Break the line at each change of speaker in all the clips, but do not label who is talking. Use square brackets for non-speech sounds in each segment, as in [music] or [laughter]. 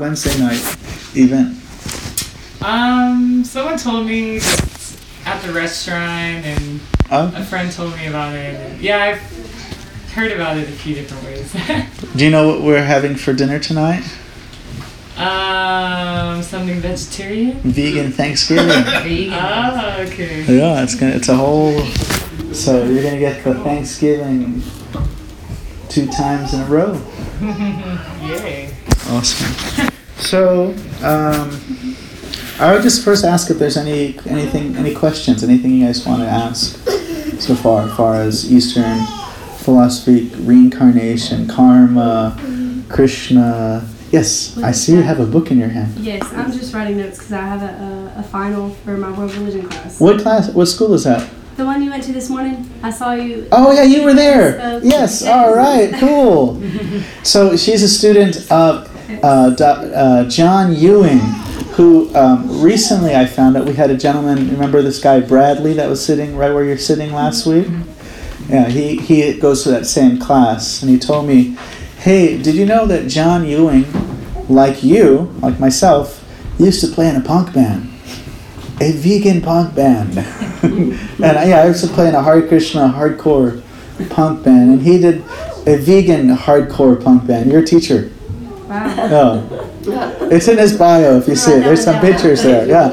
Wednesday night event?
Um, someone told me at the restaurant, and
Oh,
a friend told me about it. Yeah, I've heard about it a few different ways. [laughs]
do you know what we're having for dinner tonight?
um, something vegetarian.
Vegan [laughs] Thanksgiving.
Vegan.
Ah, okay.
yeah, it's gonna. It's a whole. So you're gonna get the Thanksgiving two times in a row. [laughs]
Yay.
Awesome. So, um, I would just first ask if there's any anything, any questions, anything you guys want to ask so far, as far as Eastern philosophy, reincarnation, karma, Krishna. Yes, I see you have a book in your hand.
Yes, I'm just writing notes because I have a, a, a final for my world religion class.
What class? What school is that?
The one you went to this morning, I saw you.
Oh yeah, you were there.
spoke.
Yes. All right. Cool. [laughs] So she's a student of uh, uh, John Ewing, who um, recently I found out we had a gentleman. Remember this guy Bradley that was sitting right where you're sitting last week? Yeah, he he goes to that same class, and he told me, "Hey, did you know that John Ewing, like you, like myself, used to play in a punk band, a vegan punk band, [laughs] and yeah, I used to play in a Hare Krishna hardcore punk band, and he did a vegan hardcore punk band. You're a teacher."
Wow.
Yeah. [laughs] It's in his bio if you see it. There's some pictures there. Yeah.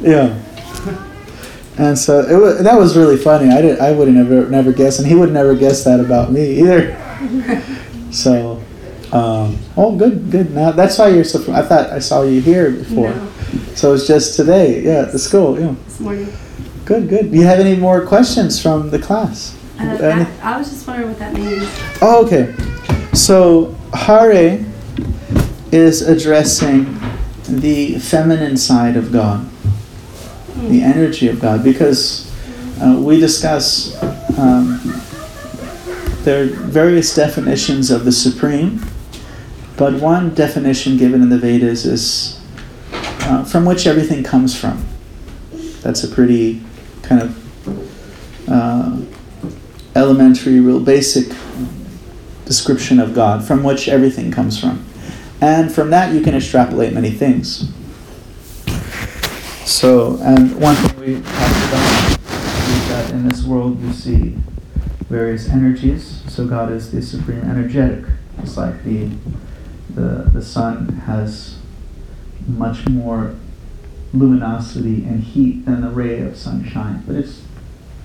Yeah. And so it was, that was really funny. I did I would have never never guess, and he would never guess that about me either. [laughs] So, um, oh, good, good. Now that's why you're so. I thought I saw you here before,
No,
so it's just today. Yeah, at the school. Yeah.
this morning.
Good, good. Do you have any more questions from the class?
Uh, I, I was just wondering what that means.
Oh, okay. So Hare is addressing the feminine side of God, the energy of God, because uh, we discuss um, there are various definitions of the supreme, but one definition given in the Vedas is uh, from which everything comes from. That's a pretty kind of uh, elementary, real basic description of God, from which everything comes from. And from that, you can extrapolate many things. So, and one thing we talked about is that in this world you see various energies. So God is the supreme energetic. It's like the the the sun has much more luminosity and heat than the ray of sunshine, but it's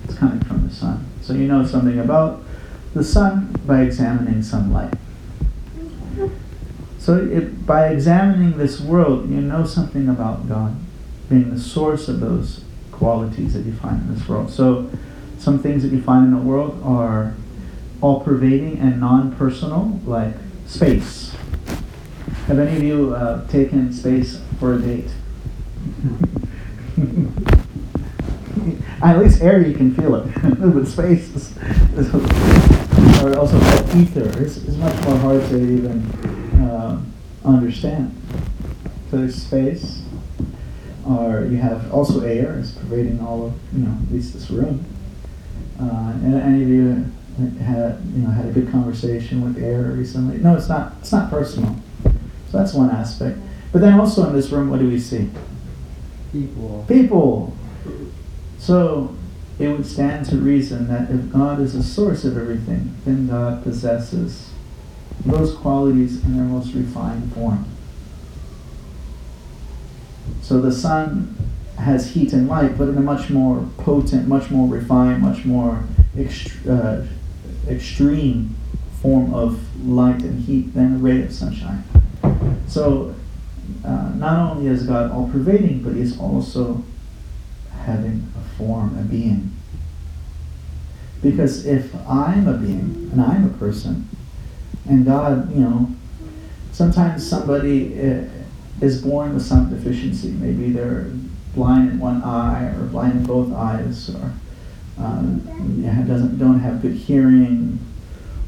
it's coming from the sun. So you know something about the sun by examining some light. So it, by examining this world, you know something about God being the source of those qualities that you find in this world. So some things that you find in the world are all pervading and non personal, like space. Have any of you uh, taken space for a date? [laughs] At least air you can feel it, [laughs] but space is, is or ether is much more hard to even uh, understand. So there's space, or you have also air is pervading all of you know at least this room. Uh, and any of you had you know had a good conversation with air recently? No, it's not. It's not personal. So that's one aspect. But then also in this room, what do we see?
People.
People. So it would stand to reason that if God is the source of everything, then God possesses those qualities in their most refined form. So the sun has heat and light, but in a much more potent, much more refined, much more uh, extreme form of light and heat than a ray of sunshine. So uh, not only is God all pervading, but He's also having a form, a being. Because if I'm a being and I'm a person, and God, you know, sometimes somebody uh, is born with some deficiency. Maybe they're blind in one eye or blind in both eyes, or um, doesn't don't have good hearing,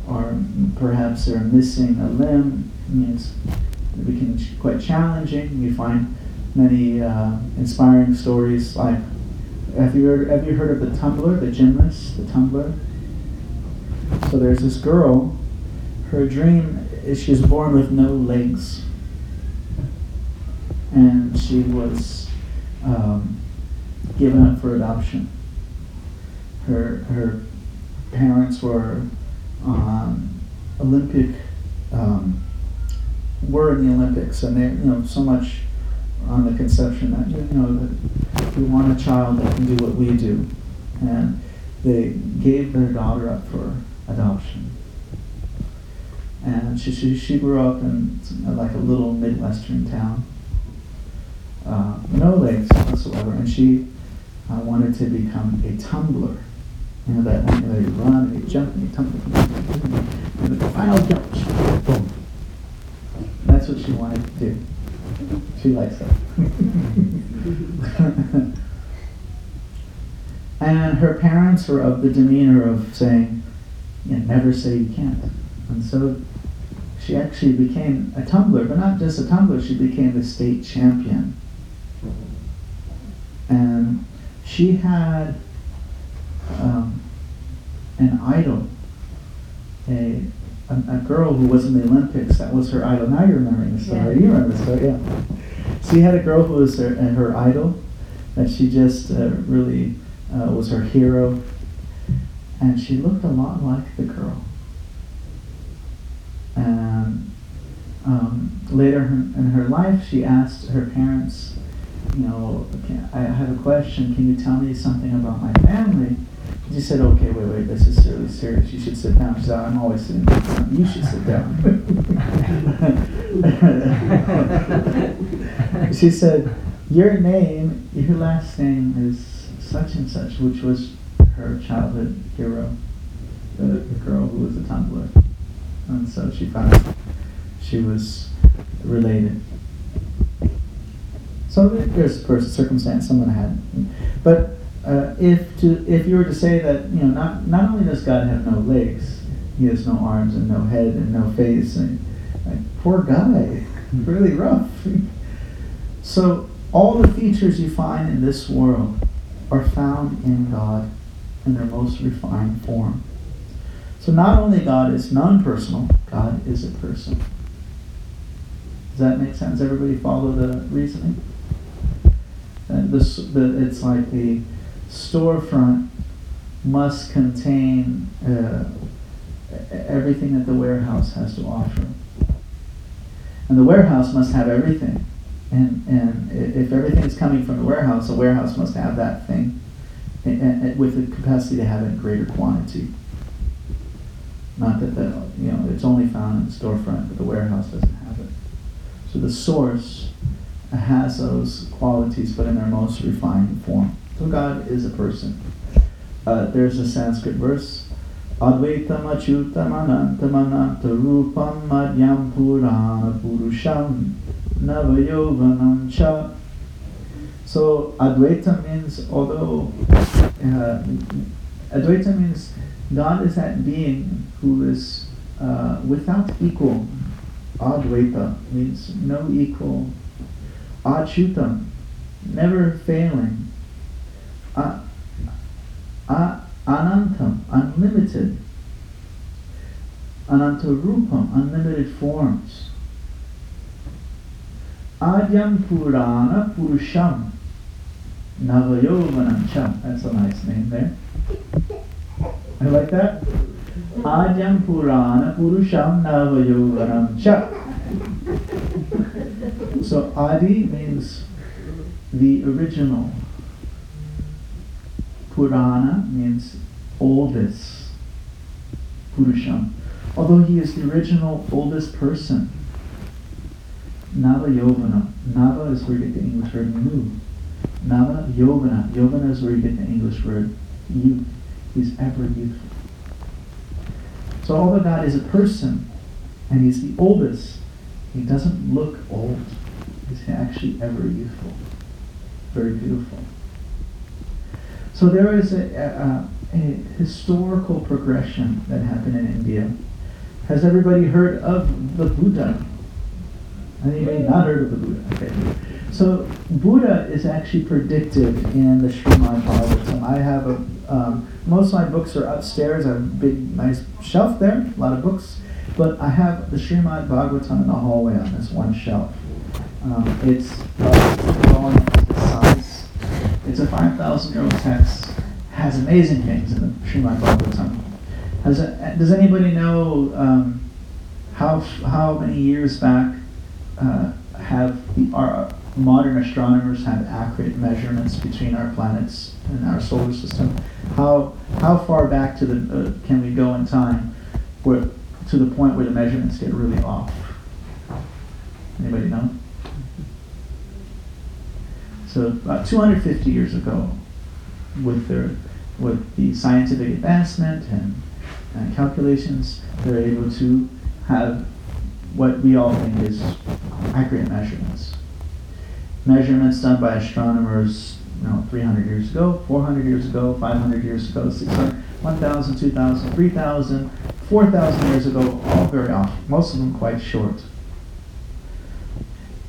or perhaps they're missing a limb. I mean, it's, it becomes quite challenging. You find many uh, inspiring stories like have you heard, have you heard of the tumbler, the gymnast, the tumbler? So there's this girl. Her dream is she's born with no legs. and she was um, given up for adoption. Her her parents were Olympic um, were in the Olympics, and they you know so much on the conception that you know that we want a child that can do what we do, and they gave their daughter up for adoption. And she, she, she grew up in like a little midwestern town. Uh, no legs whatsoever, and she uh, wanted to become a tumbler. You know that you, know, you run and you jump and you tumble, and the final jump, boom. That's what she wanted to do. She likes that. and her parents were of the demeanor of saying, you know, never say you can't. And so she actually became a tumbler, but not just a tumbler, she became the state champion. And she had um, an idol, a, a, a, girl who was in the Olympics, that was her idol. Now you're remembering the story. Yeah. You remember the story, yeah. So She had a girl who was her, her idol, that she just uh, really uh, was her hero. And she looked a lot like the girl. And um, later in her life, she asked her parents, you know, I have a question. Can you tell me something about my family? She said, okay, wait, wait, this is really serious. You should sit down. She said, I'm always sitting down. You should sit down. [laughs] she said, your name, your last name is such and such, which was her childhood hero, the, the girl who was a tumbler. And so she found she was related. So there's of course a circumstance someone had, but uh, if to if you were to say that you know not not only does God have no legs, He has no arms and no head and no face, and like, poor guy, really rough. so all the features you find in this world are found in God in their most refined form. So not only God is non-personal, God is a person. Does that make sense? Everybody follow the reasoning? And this, the, it's like the storefront must contain uh, everything that the warehouse has to offer. And the warehouse must have everything. And, and if everything is coming from the warehouse, the warehouse must have that thing and, and with the capacity to have it in greater quantity. Not that the, you know, it's only found in the storefront, but the warehouse doesn't So the source has those qualities, but in their most refined form. So God is a person. Uh, there's a Sanskrit verse. Advaitam rupam madhyam purana purusham navayovanam cha. So Advaita means, although uh, Advaita means God is that being who is uh, without equal. Advaita means no equal. Achyutam, never failing. Uh, uh, anantam, unlimited. Anantarupam, unlimited forms. Adyam Purana Purusham. Navayovanam Cham. That's a nice name there. I like that. Adyam Purana Purusham Navayovanam Cha. So Adi means the original. Purana means oldest. Purusham. Although he is the original oldest person. Nava Yovana. Nava is where you get the English word new. Nava Yovana. Yovana is where you get the English word youth. He's ever youthful. So all although God is a person and he's the oldest, he doesn't look old. He's actually ever youthful. Very beautiful. So there is a, a, a historical progression that happened in India. Has everybody heard of the Buddha? Anybody not heard of the Buddha? Okay. So Buddha is actually predicted in the Srimad Bhagavatam. I have a um, most of my books are upstairs. I have a big, nice shelf there, a lot of books. But I have the Srimad Bhagavatam in the hallway on this one shelf. Um, it's uh, size. It's a 5,000 year old text. Has amazing things in the Srimad Bhagavatam. Has it, does anybody know um, how how many years back uh, have the, our modern astronomers had accurate measurements between our planets and our solar system? How how far back to the uh, can we go in time where to the point where the measurements get really off? Anybody know? So about 250 years ago, with their with the scientific advancement and, and calculations, they're able to have what we all think is accurate measurements. Measurements done by astronomers, know, 300 years ago, 400 years ago, 500 years ago, 600, 1,000, 2,000, 3,000, 4,000 years ago, all very often, most of them quite short.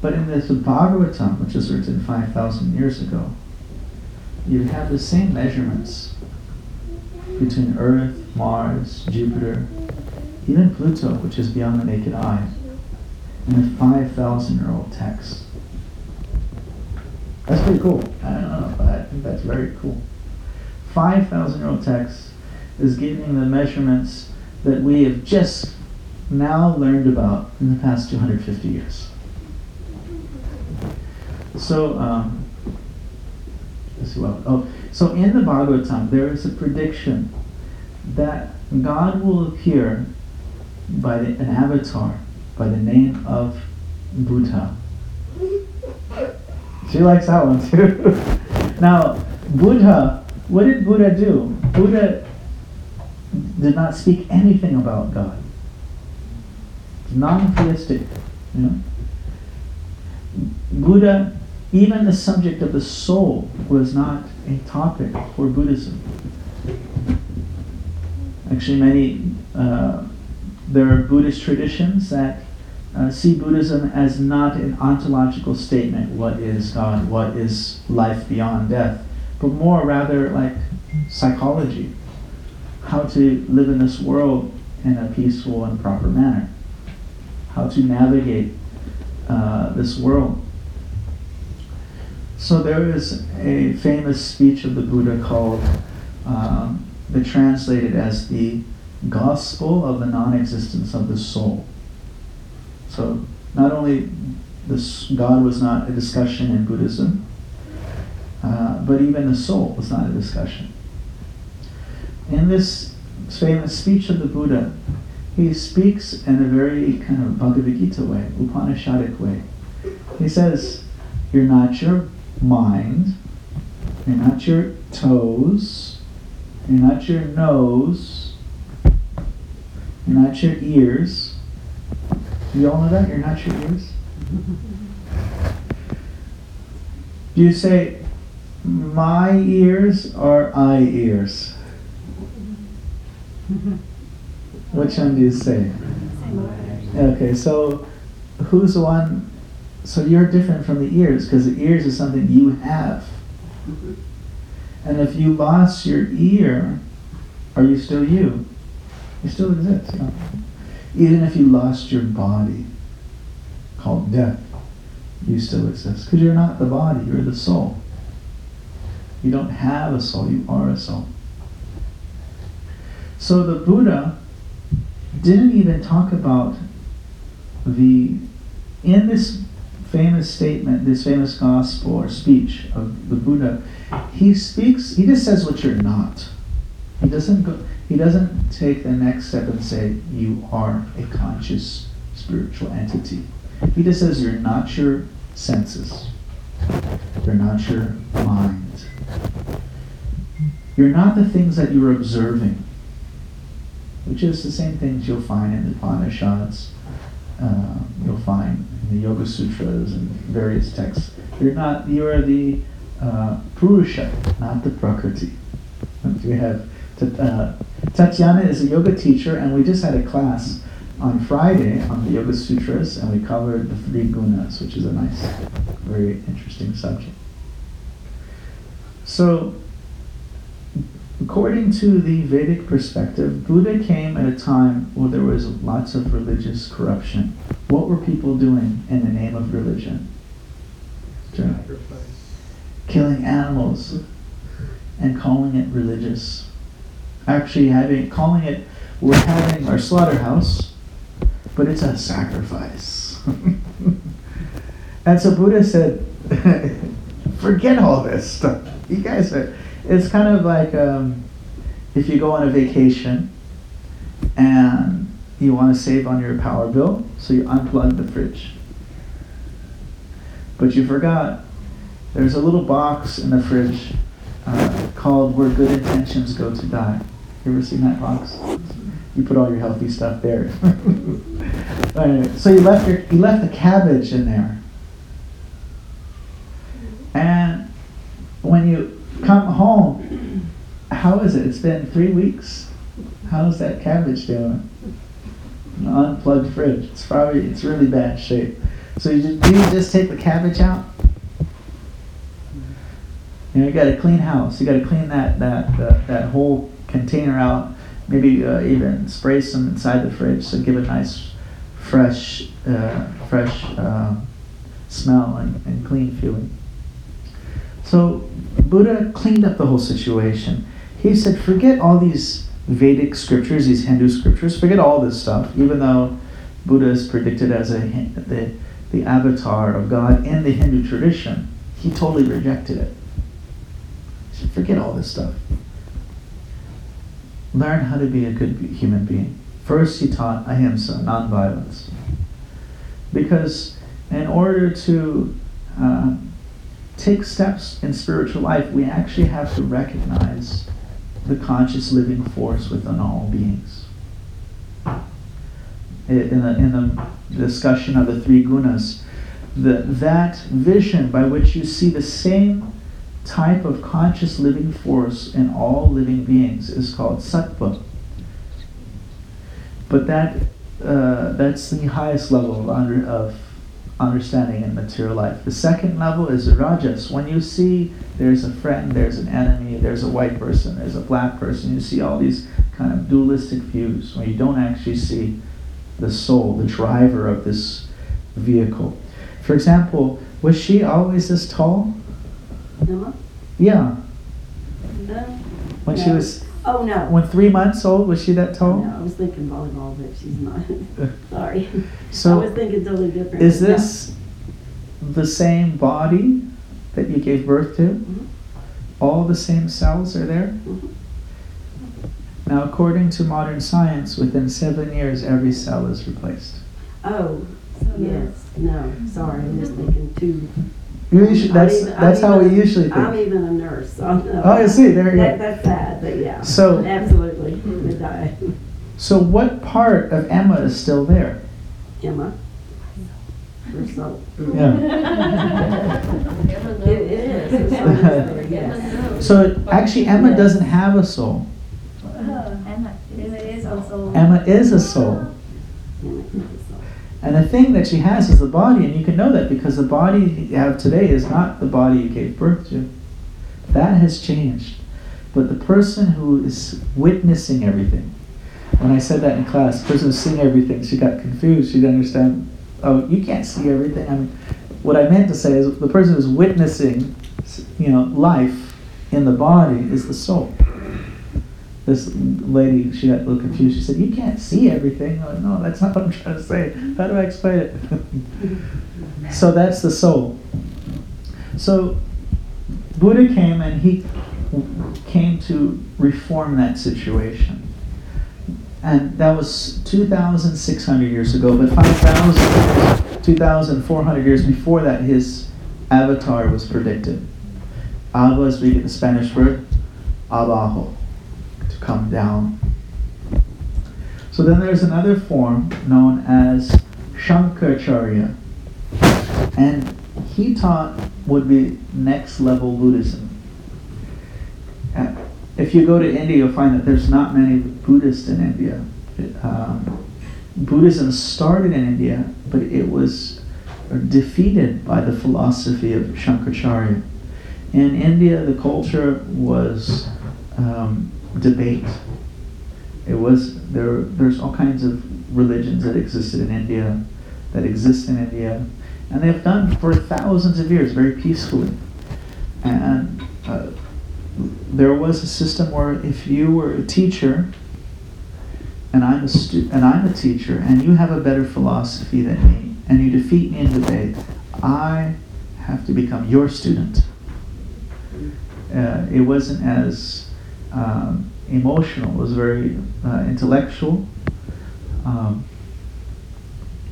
But in this Bhagavatam, which was written 5,000 years ago, you have the same measurements between Earth, Mars, Jupiter, even Pluto, which is beyond the naked eye, in a 5,000 year old text. That's pretty cool. I don't know, but I think that's very cool. 5,000 year old text is giving the measurements that we have just now learned about in the past 250 years. So, um. Oh, so in the Bhagavatam, there is a prediction that God will appear by the, an avatar by the name of Buddha. She likes that one too. [laughs] now, Buddha, what did Buddha do? Buddha did not speak anything about God. Non-theistic, you know. Buddha, even the subject of the soul was not a topic for Buddhism. Actually, many uh, there are Buddhist traditions that uh, see Buddhism as not an ontological statement what is God, what is life beyond death, but more rather like psychology, how to live in this world in a peaceful and proper manner, how to navigate uh, this world. So there is a famous speech of the Buddha called, um, translated as the gospel of the non-existence of the soul. So not only this God was not a discussion in Buddhism, uh, but even the soul was not a discussion. In this famous speech of the Buddha, he speaks in a very kind of Bhagavad Gita way, Upanishadic way. He says, You're not your mind, you're not your toes, you're not your nose, you're not your ears. You all know that? You're not ears? Do you say, my ears or I ears? Which one do you say? Okay, so who's the one? So you're different from the ears because the ears is something you have. And if you lost your ear, are you still you? You still exist. Even if you lost your body, called death, you still exist. Because you're not the body, you're the soul. You don't have a soul, you are a soul. So the Buddha didn't even talk about the, in this famous statement, this famous gospel or speech of the Buddha, he speaks, he just says what you're not. He doesn't go, he doesn't take the next step and say, You are a conscious spiritual entity. He just says, You're not your senses, you're not your mind, you're not the things that you're observing, which is the same things you'll find in the Upanishads, uh, you'll find in the Yoga Sutras and various texts. You're not, you are the uh, Purusha, not the Prakriti. We have uh, Tatiana is a yoga teacher, and we just had a class on Friday on the Yoga Sutras, and we covered the three gunas, which is a nice, very interesting subject. So, according to the Vedic perspective, Buddha came at a time where there was lots of religious corruption. What were people doing in the name of religion? Killing animals and calling it religious. Actually, having calling it we're having our slaughterhouse, but it's a sacrifice. [laughs] and so Buddha said, [laughs] forget all this stuff. You guys are. It's kind of like um, if you go on a vacation and you want to save on your power bill, so you unplug the fridge. But you forgot there's a little box in the fridge uh, called Where Good Intentions Go to Die. You ever seen that box? You put all your healthy stuff there. [laughs] So you left your you left the cabbage in there. And when you come home, how is it? It's been three weeks. How's that cabbage doing? An unplugged fridge. It's probably it's really bad shape. So you just, do you just take the cabbage out? You know, you got a clean house. You got to clean that that uh, that whole container out. Maybe uh, even spray some inside the fridge to give a nice, fresh, uh, fresh um, smell and, and clean feeling. So Buddha cleaned up the whole situation. He said, forget all these Vedic scriptures, these Hindu scriptures. Forget all this stuff. Even though Buddha is predicted as a the the avatar of God in the Hindu tradition, he totally rejected it. He said, forget all this stuff. Learn how to be a good human being. First, he taught ahimsa, nonviolence. Because in order to uh, take steps in spiritual life, we actually have to recognize the conscious living force within all beings. In the, in the discussion of the three gunas, the, that vision by which you see the same type of conscious living force in all living beings is called sattva. But that uh, that's the highest level of, under, of understanding in material life. The second level is rajas. When you see there's a friend, there's an enemy, there's a white person, there's a black person, you see all these kind of dualistic views when you don't actually see the soul, the driver of this vehicle. For example, was she always this tall?
Emma?
Yeah.
No.
When she was
Oh, no.
when three months old, was she that tall?
No, I was thinking volleyball, but she's not. [laughs] [laughs] Sorry.
So I
was thinking totally different.
is
No.
this the same body that you gave birth to?
Mhm.
All the same cells are there?
Mhm.
Now, according to modern science, within seven years, every cell is replaced.
Oh, yes. No, sorry. I'm just thinking too.
Usually,
I'm
that's
even- I'm
that's how we
even-
usually
I'm
think.
even a nurse, so no.
Oh, you see, there you
That,
go.
that's sad, but yeah.
So-
Absolutely. Would die.
So, what part of Emma is still there?
Emma. Her soul.
Yeah. [laughs]
It it is. [laughs] Her soul there, yes.
So, actually, Emma doesn't have a soul.
Emma is also.
Emma is a soul.
Emma is her soul.
And the thing that she has is the body, and you can know that because the body you have today is not the body you gave birth to. That has changed. But the person who is witnessing everything, when I said that in class, the person who's seeing everything, she got confused. She didn't understand, oh, you can't see everything. I mean, what I meant to say is the person who's witnessing, you know, life in the body is the soul. This lady, she got a little confused. She said, "You can't see everything." I'm like, no, that's not [laughs] what I'm trying to say. How do I explain it? [laughs] so that's the soul. So Buddha came and he came to reform that situation. And that was 2,600 years ago, but 5,000, 2,400 years before that, his avatar was predicted. Ava is we get the Spanish word abajo, come down. So then there's another form known as Shankaracharya. And he taught would be next level Buddhism. If you go to India, you'll find that there's not many Buddhists in India. Um, Buddhism started in India, but it was defeated by the philosophy of Shankaracharya. In India, the culture was um, debate. It was there. There's all kinds of religions that existed in India, that exist in India, And they've done for thousands of years very peacefully. And uh, there was a system where if you were a teacher and I'm a stu- and I'm a teacher and you have a better philosophy than me and you defeat me in debate, I have to become your student. Uh, it wasn't as um, emotional, it was very uh, intellectual. Um,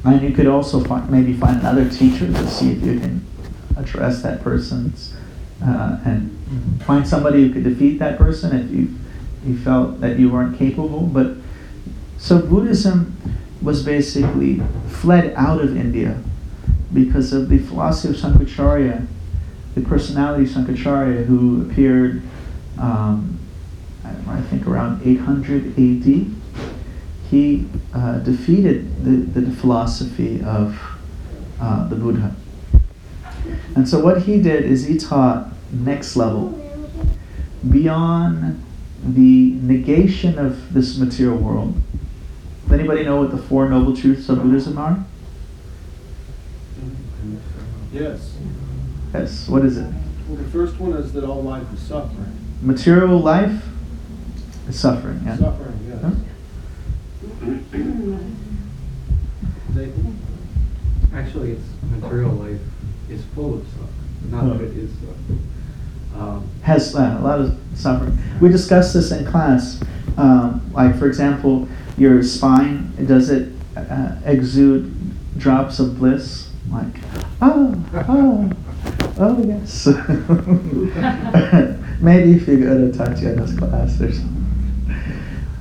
and you could also find, maybe find another teacher to see if you can address that person's uh, and find somebody who could defeat that person if you you felt that you weren't capable. But so Buddhism was basically fled out of India because of the philosophy of Sankaracharya, the personality of Sankaracharya, who appeared, um, I, think, around 800 AD. He uh, defeated the, the philosophy of uh, the Buddha. And so what he did is he taught next level, beyond the negation of this material world. Does anybody know what the four noble truths of Buddhism are?
Yes.
Yes. What is it?
Well, the first one is that all life is suffering.
Material life is suffering. Yeah.
Suffering, yes.
Huh?
Actually, it's material life is full of suffering, not that it is suffering. Um,
Has uh, a lot of suffering. We discussed this in class. Um, like for example, your spine does it uh, exude drops of bliss? Like oh oh oh yes. [laughs] Maybe if you go to Tatiana's class or something.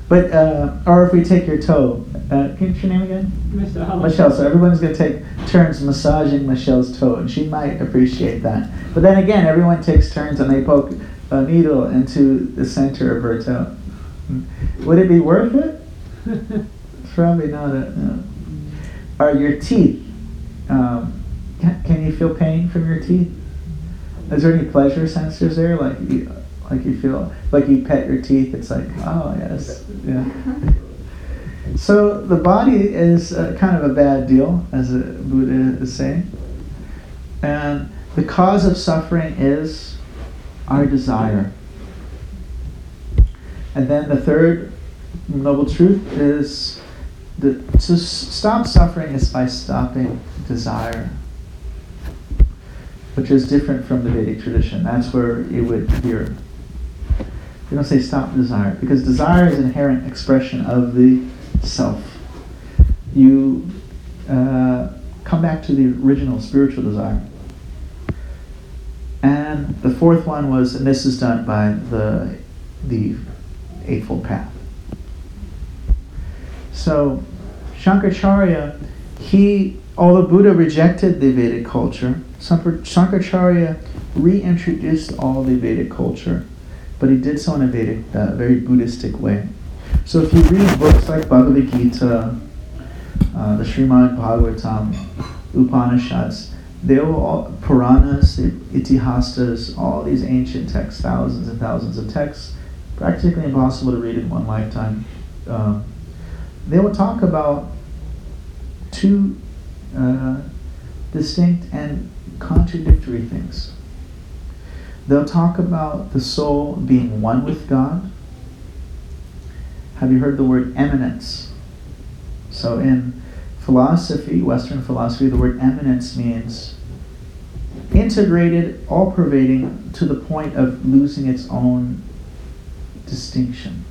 But uh, or if we take your toe, uh, can you get your name again?
Michelle.
Michelle. So everyone's gonna take turns massaging Michelle's toe, and she might appreciate that. But then again, everyone takes turns and they poke a needle into the center of her toe. Would it be worth it? [laughs] Probably not. A, no. Are your teeth? Um, can, can you feel pain from your teeth? Is there any pleasure sensors there? Like you, like you feel like you pet your teeth. It's like oh yes, yeah. So the body is uh, kind of a bad deal, as the Buddha is saying, and the cause of suffering is our desire. And then the third noble truth is that to stop suffering is by stopping desire, which is different from the Vedic tradition. That's where it would appear. They don't say stop desire because desire is inherent expression of the self. You uh, come back to the original spiritual desire. And the fourth one was, and this is done by the the Eightfold Path. So, Shankaracharya, he, although Buddha rejected the Vedic culture, Shankaracharya reintroduced all the Vedic culture, but he did so in a Vedic, uh, very Buddhistic way. So if you read books like Bhagavad Gita, uh, the Srimad Bhagavatam, Upanishads, they were all, Puranas, Itihasas, all these ancient texts, thousands and thousands of texts, practically impossible to read in one lifetime. Um, they will talk about two uh, distinct and contradictory things. They'll talk about the soul being one with God. Have you heard the word immanence? So, in philosophy, Western philosophy, the word immanence means integrated, all pervading to the point of losing its own distinction.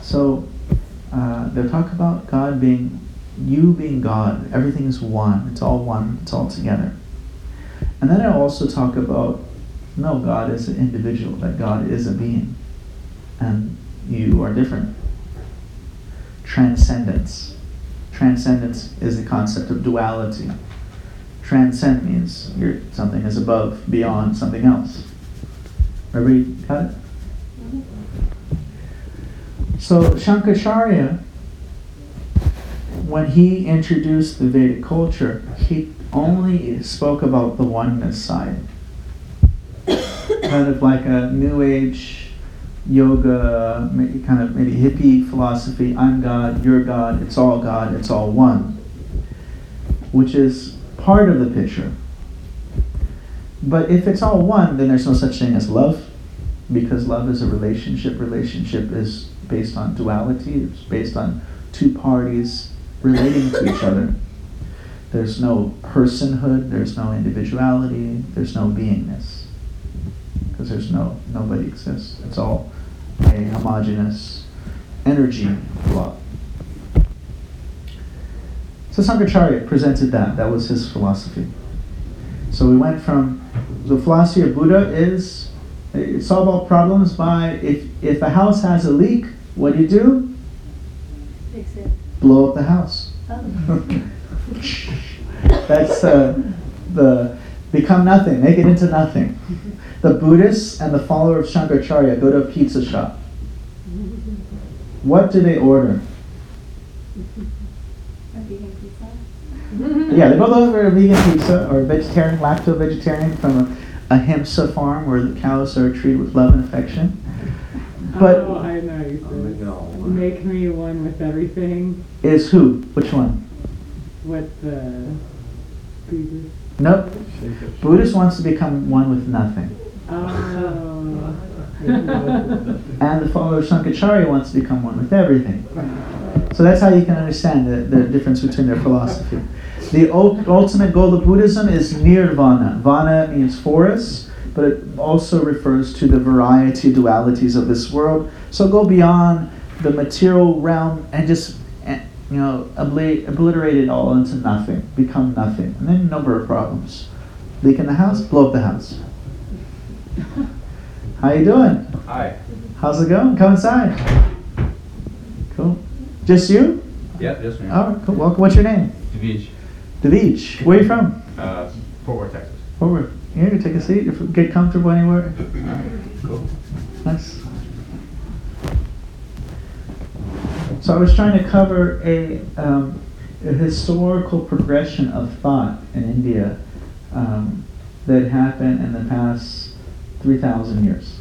So, uh, they'll talk about God being, you being God, everything is one, it's all one, it's all together. And then I'll also talk about, no, God is an individual, that God is a being, and you are different. Transcendence. Transcendence is the concept of duality. Transcend means you're, something is above, beyond something else. Everybody got it? So Shankaracharya, when he introduced the Vedic culture, he only spoke about the oneness side. kind of like a new age yoga, kind of maybe hippie philosophy. I'm God, you're God, it's all God, it's all one. which is part of the picture. But if it's all one, then there's no such thing as love, because love is a relationship. Relationship is based on duality, it's based on two parties relating to each other. There's no personhood, there's no individuality, there's no beingness. Because there's no, nobody exists. It's all a homogeneous energy block. So Sankaracharya presented that. That was his philosophy. So we went from the philosophy of Buddha is uh, solve all problems by if if a house has a leak, what do you do?
Fix it.
Blow up the house.
Oh. [laughs]
That's uh, the become nothing, make it into nothing. The Buddhists and the follower of Shankaracharya go to a pizza shop. What do they order?
A vegan pizza.
Yeah, they both order a vegan pizza or a vegetarian, lacto-vegetarian from a, ahimsa farm where the cows are treated with love and affection. But
oh, I know. You
Oh,
said,
no.
Make me one with everything.
is who? Which one?
What the Buddhist.
Nope. Buddhist wants to become one with nothing.
Oh.
And the follower of Shankaracharya wants to become one with everything. So that's how you can understand the, the difference between their philosophy. The ultimate goal of Buddhism is nirvana. Vana means forest, but it also refers to the variety dualities of this world. So go beyond the material realm and just you know obliterate it all into nothing, become nothing, and then a number of problems. Leak in the house, blow up the house. [laughs] How you doing?
Hi.
How's it going? Come inside. Cool. Just you?
Yeah, just me.
All right, cool. Welcome. What's your name?
Deej.
Davish. Where are you from?
Uh, Fort Worth, Texas.
Over. Here, take a seat. If get comfortable anywhere.
Cool.
Nice. So I was trying to cover a, um, a historical progression of thought in India um, that happened in the past 3,000 years.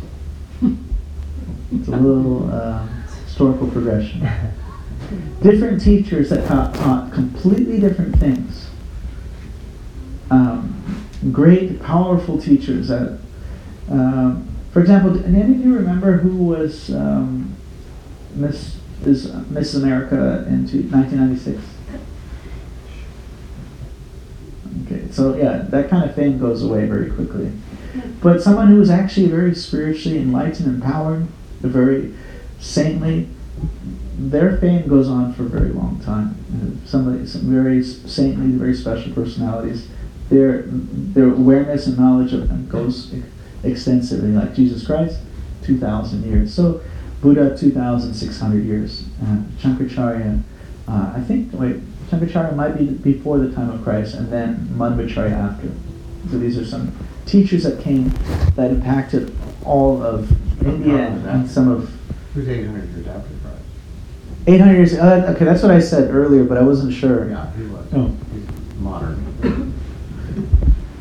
It's a little uh, historical progression. [laughs] Different teachers that taught, taught completely different things. Um, great, powerful teachers that, um, for example, do any of you remember who was um, Miss is Miss America in 1996? Okay, so yeah, that kind of fame goes away very quickly. But someone who is actually very spiritually enlightened, empowered, very saintly, their fame goes on for a very long time. Somebody, some very saintly, very special personalities, their their awareness and knowledge of them goes extensively. Like Jesus Christ, two thousand years. So Buddha, two thousand six hundred years. Uh, Shankaracharya, uh, I think. Wait, Shankaracharya might be before the time of Christ, and then Madhvacharya after. So these are some teachers that came that impacted all of India and, some of
Who's eight hundred years after Christ?
800 years. Uh, okay, that's what I said earlier, but I wasn't sure.
Yeah, he was.
Oh.
He's modern. [coughs]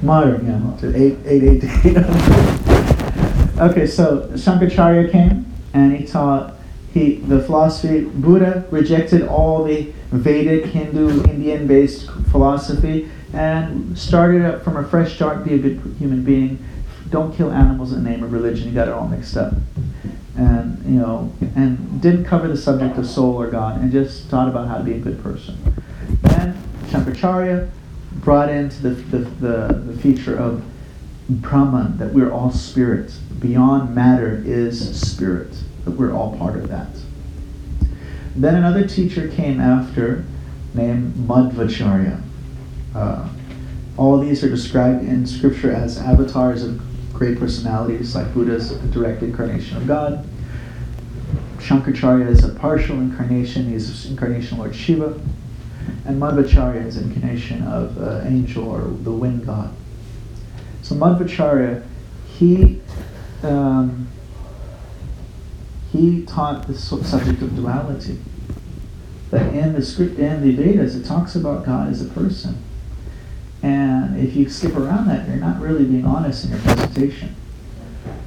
Modern, yeah. To eight, eight, eight, eight. [laughs] okay, so Shankaracharya came and he taught he the philosophy. Buddha rejected all the Vedic, Hindu, Indian-based philosophy and started up from a fresh start. Be a good human being. Don't kill animals in the name of religion. You got it all mixed up. And you know, and didn't cover the subject of soul or God, and just thought about how to be a good person. Then Shankaracharya brought into the, the, the, the feature of Brahman, that we're all spirit. Beyond matter is spirit, that we're all part of that. Then another teacher came after named Madhvacharya. Uh, all these are described in scripture as avatars of great personalities, like Buddha's a direct incarnation of God. Shankaracharya is a partial incarnation, he's incarnation of Lord Shiva. And Madhvacharya is incarnation of uh, angel or the wind god. So Madhvacharya, he um, he taught the subject of duality. That in the script and the Vedas, it talks about God as a person. And if you skip around that, you're not really being honest in your presentation.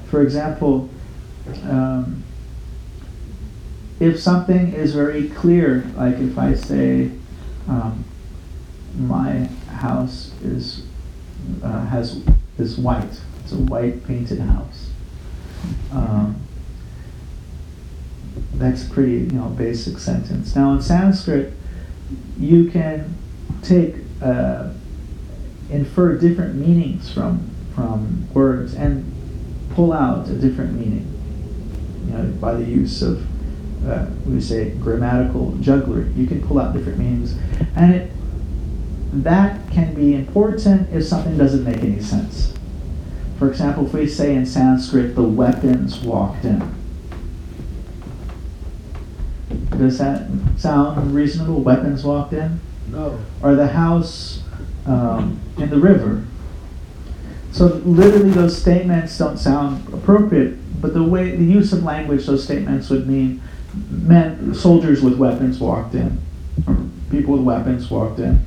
For example, um, if something is very clear, like if I say, um, my house is uh, has is white. It's a white painted house. Um, that's pretty, you know, basic sentence. Now in Sanskrit, you can take uh, infer different meanings from from words and pull out a different meaning. You know, by the use of uh, we say grammatical jugglery, you can pull out different meanings, and it that can be important if something doesn't make any sense. For example, if we say in Sanskrit, the weapons walked in. Does that sound reasonable? Weapons walked in?
No.
Or the house um, in the river. So literally, those statements don't sound appropriate, but the way the use of language, those statements would mean men, soldiers with weapons walked in, people with weapons walked in,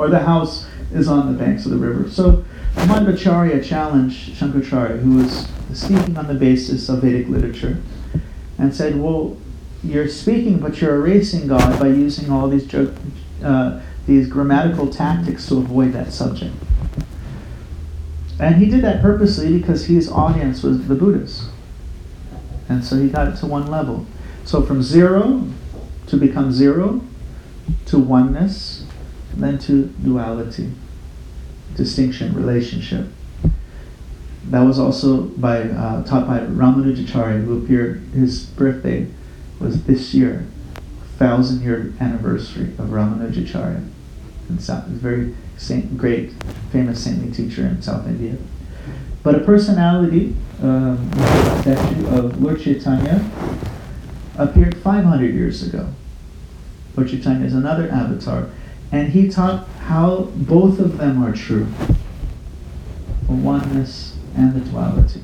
or the house is on the banks of the river. So Madhvacharya challenged Shankaracharya, who was speaking on the basis of Vedic literature, and said, "Well, you're speaking, but you're erasing God by using all these uh, these grammatical tactics to avoid that subject." And he did that purposely because his audience was the Buddhists. And so he got it to one level. So from zero to become zero, to oneness, then to duality, distinction, relationship. That was also by uh, taught by Ramanujacharya, who appeared. His birthday was this year, thousand year anniversary of Ramanujacharya. And so, very saint, great, famous saintly teacher in South India. But a personality, um, statue of Lord Chaitanya, appeared 500 years ago. Lord Chaitanya is another avatar, and he taught how both of them are true the oneness and the duality.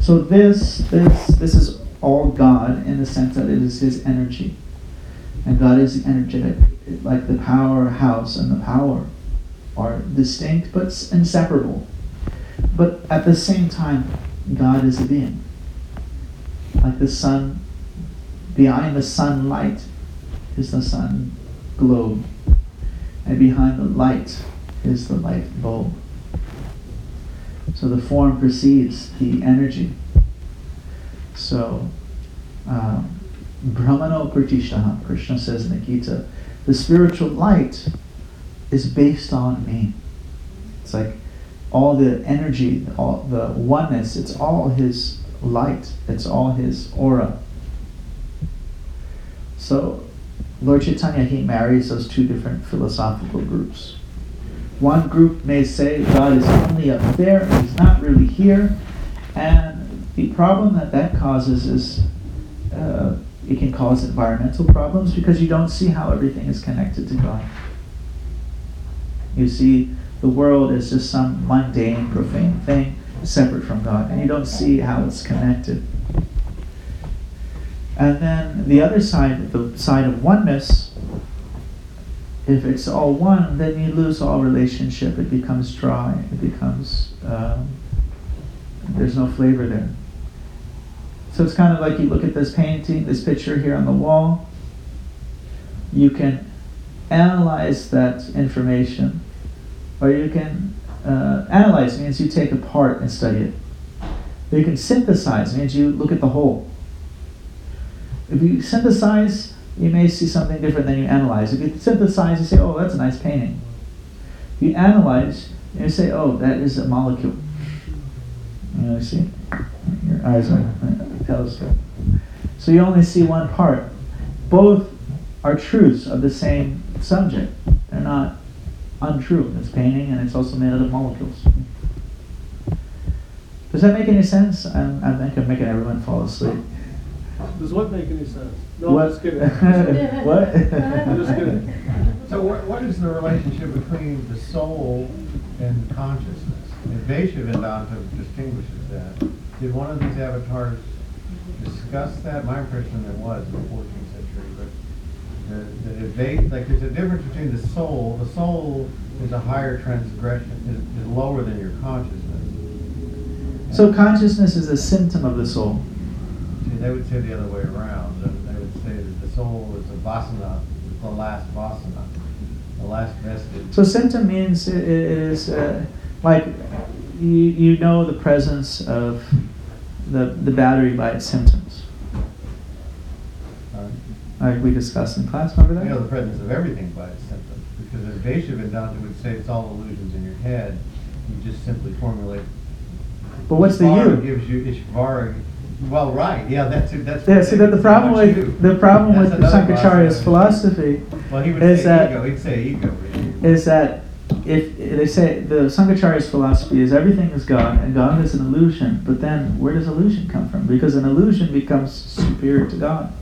So this, this, this is all God in the sense that it is His energy, and God is energetic, like the powerhouse and the power are distinct but inseparable. But at the same time, God is a being. Like the sun, behind the sunlight is the sun globe, and behind the light is the light bulb. So the form precedes the energy. So, um, Brahmano Pratishtaham, Krishna says in the Gita, the spiritual light is based on me. It's like all the energy, all the oneness, it's all his light, it's all his aura. So Lord Chaitanya he marries those two different philosophical groups. One group may say God is only up there, he's not really here, and the problem that that causes is uh, it can cause environmental problems because you don't see how everything is connected to God. You see the world as just some mundane, profane thing separate from God, and you don't see how it's connected. And then the other side, the side of oneness, if it's all one, then you lose all relationship. It becomes dry. It becomes, um, there's no flavor there. So it's kind of like you look at this painting, this picture here on the wall. You can analyze that information, or you can uh, analyze means you take apart and study it. You can synthesize means you look at the whole. If you synthesize, you may see something different than you analyze. If you synthesize, you say, "Oh, that's a nice painting." If you analyze, you say, "Oh, that is a molecule." You know, see, your eyes are telescope. So you only see one part. Both are truths of the same subject. They're not untrue. It's painting, and it's also made out of molecules. Does that make any sense? I'm, I think I'm making everyone fall asleep.
Does what make any sense? No,
What?
I'm just kidding. [laughs]
what?
I'm just kidding.
So what, what is the relationship between the soul and consciousness? And Vaishya Vedanta distinguishes that. Did one of these avatars discuss that? My impression it was in the fourteenth century, but the, the debate, like there's a difference between the soul, the soul is a higher transgression, is, is lower than your consciousness.
So consciousness is a symptom of the soul.
They would say the other way around. They would say that the soul is a vasana, the last vasana. the last vestige.
So symptom means i- i- is uh, like you, you know the presence of the, the battery by its symptoms. Like we discussed in class, remember that?
You know the presence of everything by its symptoms, because as Vaishya Vedanta would say, it's all illusions in your head. You just simply formulate.
But what's the
Ishvara
you?
Gives you Ishvara, well, right, yeah, that's, it, that's.
Yeah, see that the problem
that's you.
with the problem
That's
with
another
Sankaracharya's
philosophy. Well, he would
is
say
that-
ego, he'd say ego. really.
is that if they say the Sankaracharya's philosophy is everything is God and God is an illusion, but then where does illusion come from? Because an illusion becomes superior to God.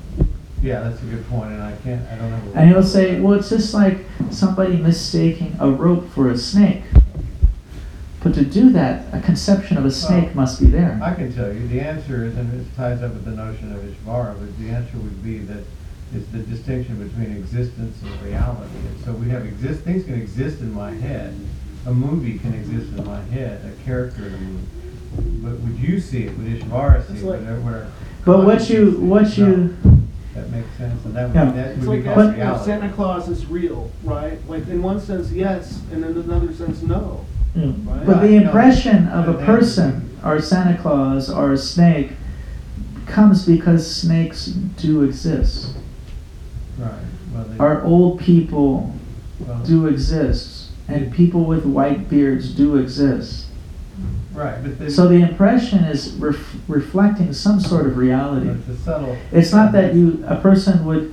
Yeah, that's a good point, and I can't, I don't know.
And he'll say, well, it's just like somebody mistaking a rope for a snake. But to do that, a conception of a snake
Well,
must be there.
I can tell you, the answer is, and it ties up with the notion of Ishvara, but the answer would be that it's the distinction between existence and reality. And so we have exist, things can exist in my head. A movie can exist in my head, a character in a movie. But would you see it? Would Ishvara see
It's
it?
like-
Would- would
But what you, what you,
No. That makes sense, and that
Yeah.
would, that
It's
be
like
called
asking if. Santa Claus is real, right? Like in one sense, yes, and in another sense, no. Right.
but the impression of a person, or Santa Claus, or a snake, comes because snakes do exist.
Right, well,
Our old people
well,
do exist, and people with white beards do exist.
Right, but then.
So the impression is ref- reflecting some sort of reality.
It's a subtle.
It's not that you a person would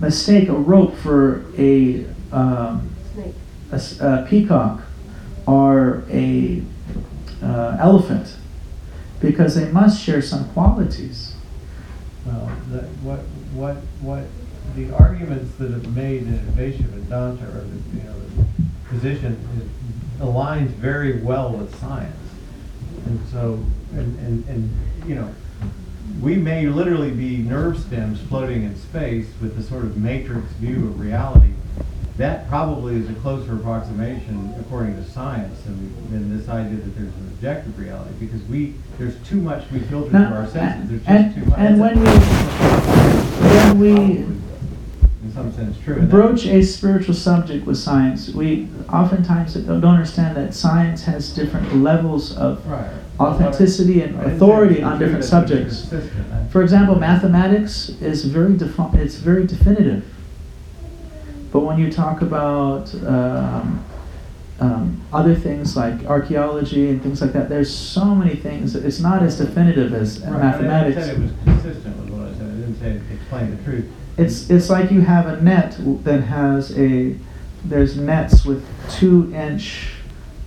mistake a rope for a, um,
Snake.
a s- a peacock or a uh, elephant because they must share some qualities.
Well, that, what, what, what, the arguments that have made in Vaishya Vedanta, or the, you know, the position aligns very well with science. And so, and, and, and, you know, we may literally be nerve stems floating in space with the sort of matrix view of reality. That probably is a closer approximation, according to science, than, than this idea that there's an objective reality, because we, there's too much we filter through our senses, there's
and,
just too much.
and when we when we
In some sense, true.
broach a spiritual subject with science, we oftentimes don't understand that science has different levels of
Right.
authenticity and
I
authority on different subjects. For example, mathematics is very defi- it's very definitive. But when you talk about um, um, other things like archaeology and things like that, there's so many things. that It's not as definitive as
Right, I
mathematics.
said it was consistent with what I said, I didn't say it explained the truth.
It's it's like you have a net that has a there's nets with two inch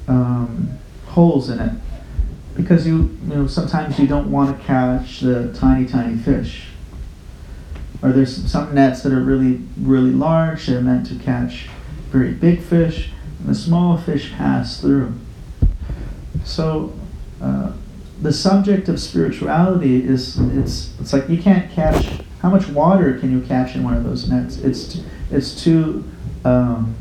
um, holes in it because you you know sometimes you don't want to catch the tiny tiny fish. Or there's some nets that are really really large. They're meant to catch very big fish, and the small fish pass through. So. Uh, the subject of spirituality is it's it's like you can't catch how much water can you catch in one of those nets it's it's too um,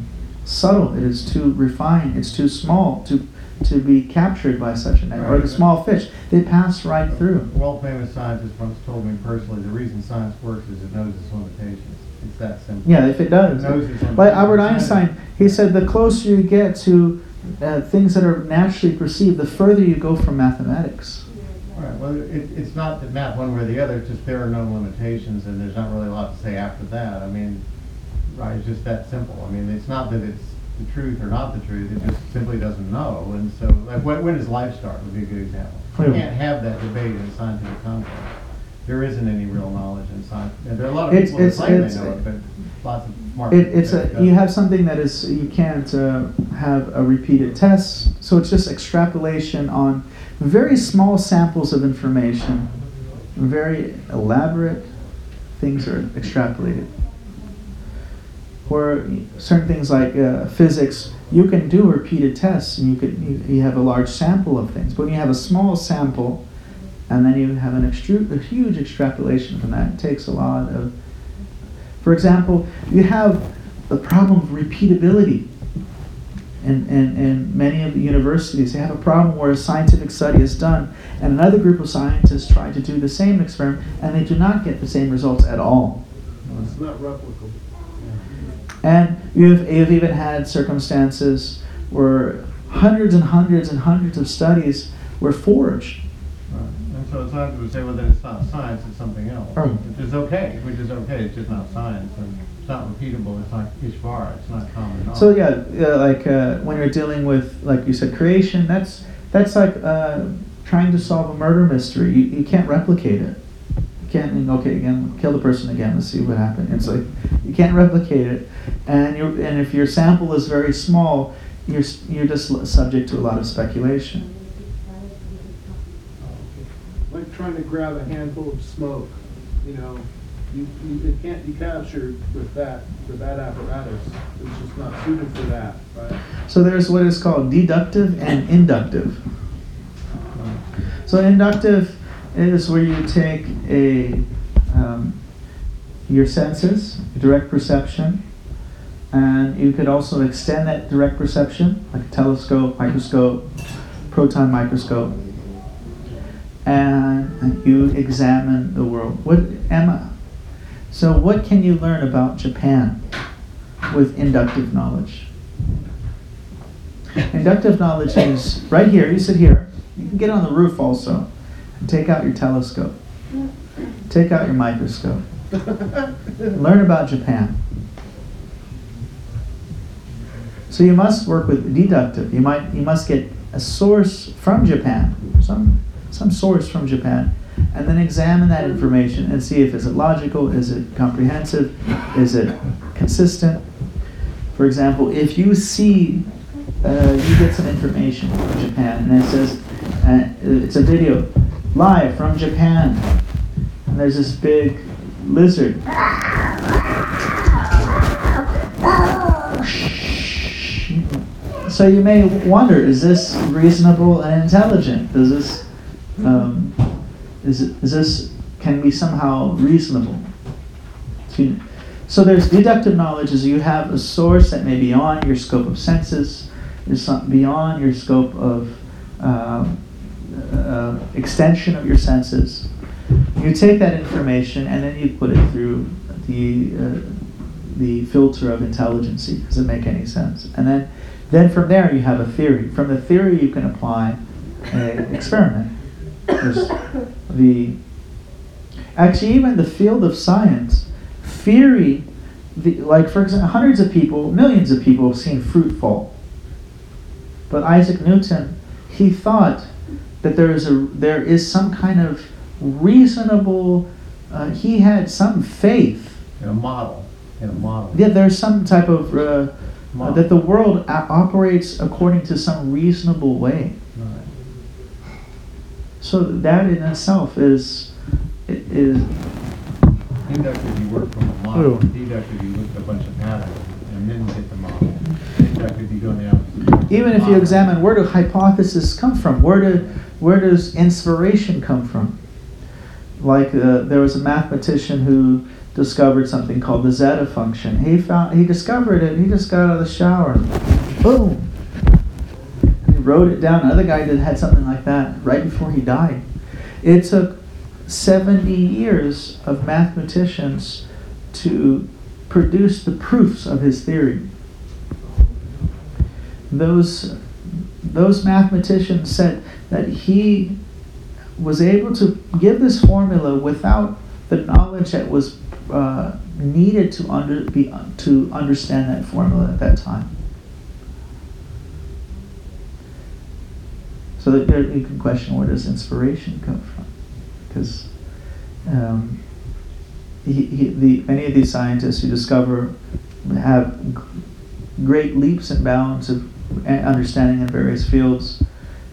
subtle it is too refined it's too small to to be captured by such a net or the small fish they pass right through
A world-famous scientist once told me personally, the reason science works is it knows its limitations. It's that simple.
yeah if it does
It knows its
like albert einstein he said the closer you get to uh, things that are naturally perceived the further you go from mathematics
Right, well, it, it's not that math one way or the other, it's just there are no limitations and there's not really a lot to say after that. I mean, right, it's just that simple. I mean, it's not that it's the truth or not the truth, it just simply doesn't know. And so, like, when, when does life start would be a good example. You can't have that debate in a scientific context. There isn't any real knowledge in science. And there are a lot of
It's-
people that
it's-
claim they
it's-
know it, but lots of smart
It,
people
it's a, you have something that is, you can't uh, have a repeated test, so it's just extrapolation on very small samples of information, very elaborate things are extrapolated. Or certain things like uh, physics, you can do repeated tests and you could you, you have a large sample of things. But when you have a small sample, and then you have an extru- a huge extrapolation from that, it takes a lot of for example, you have the problem of repeatability. And, in, in many of the universities, they have a problem where a scientific study is done, and another group of scientists try to do the same experiment, and they do not get the same results at all.
It's not replicable.
And you've, you've even had circumstances where hundreds and hundreds and hundreds of studies were forged.
Right. And so it's not to say, well, then it's not science, it's something else.
Right.
Which is okay, which is okay, it's just not science, and it's not repeatable, it's not Ishvara, it's not common knowledge.
So yeah, yeah like uh, when you're dealing with, like you said, creation, that's that's like uh, trying to solve a murder mystery. You, you can't replicate it. Can't. Okay, again, kill the person again. Let's see what happened. It's like you can't replicate it, and you and if your sample is very small, you're you're just subject to a lot of speculation.
Oh, like trying to grab a handful of smoke, you know, you, you, it can't be captured with that, with that apparatus. It's just not suited for that, right?
So there's what is called deductive and inductive. So inductive is where you take a um, your senses, direct perception, and you could also extend that direct perception, like a telescope, microscope, proton microscope, and you examine the world. What Emma? So what can you learn about Japan with inductive knowledge? Inductive knowledge is right here. You sit here. You can get on the roof also. Take out your telescope. Take out your microscope. Learn about Japan. So you must work with deductive. You might you must get a source from Japan, some some source from Japan, and then examine that information and see if it's logical, is it comprehensive, is it consistent. For example, if you see uh, you get some information from Japan, and it says uh, it's a video live from Japan, and there's this big lizard. So you may wonder: Is this reasonable and intelligent? Does this um, is is this can be somehow reasonable? So there's deductive knowledge is you have a source that may be beyond your scope of senses, is beyond your scope of um, uh, extension of your senses. You take that information and then you put it through the uh, the filter of intelligency. Does it make any sense? And then then from there you have a theory. From the theory you can apply an experiment. The actually even the field of science theory the, like for example hundreds of people millions of people have seen fruit fall but isaac newton he thought that there is a there is some kind of reasonable uh, he had some faith
In a model, in a model.
yeah there's some type of uh, uh, that the world a- operates according to some reasonable way
Right.
so that in itself is i- is
Inductive, you work from a model, deductive, you look at a bunch of patterns, and then get the model. Inductive, you go in the opposite.
Even if you examine where do hypotheses come from where do where does inspiration come from? Like uh, there was a mathematician who discovered something called the zeta function. He found he discovered it he just got out of the shower. Boom! He wrote it down. Another guy that had something like that right before he died. It took 70 years of mathematicians to produce the proofs of his theory those those mathematicians said that he was able to give this formula without the knowledge that was uh, needed to under be to understand that formula at that time. So that you can question where does inspiration come from, because um, he, he, the many of these scientists who discover have great leaps and bounds of understanding in various fields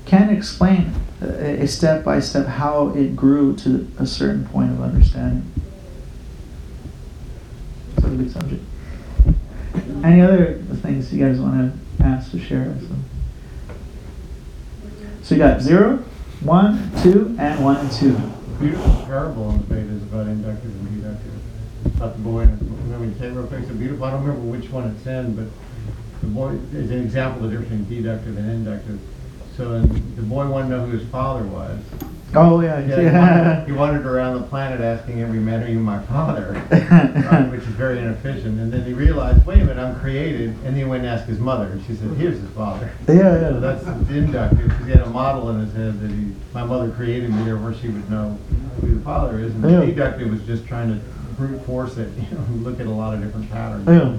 can explain a a step by step how it grew to a certain point of understanding. So a good subject. Any other things you guys want to ask or share? So, you got zero, one, two, and one and two.
Beautiful parable in the Vedas about inductive and deductive. About the boy, and tell you real quick, it's beautiful, I don't remember which one it's in, but the boy, is an example of the difference between deductive and inductive. So and the boy wanted to know who his father was,
Oh yeah,
Yeah, he wandered, [laughs] he wandered around the planet asking every man, are you my father? [laughs] Right, Which is very inefficient. And then he realized, wait a minute, I'm created. And then he went and asked his mother, and she said, here's his father.
yeah,
So
yeah.
that's inductive, because he had a model in his head that he, my mother created me, therefore she would know who the father is. And
Yeah.
deductive was just trying to brute force it, [laughs] you know, look at a lot of different patterns.
Yeah.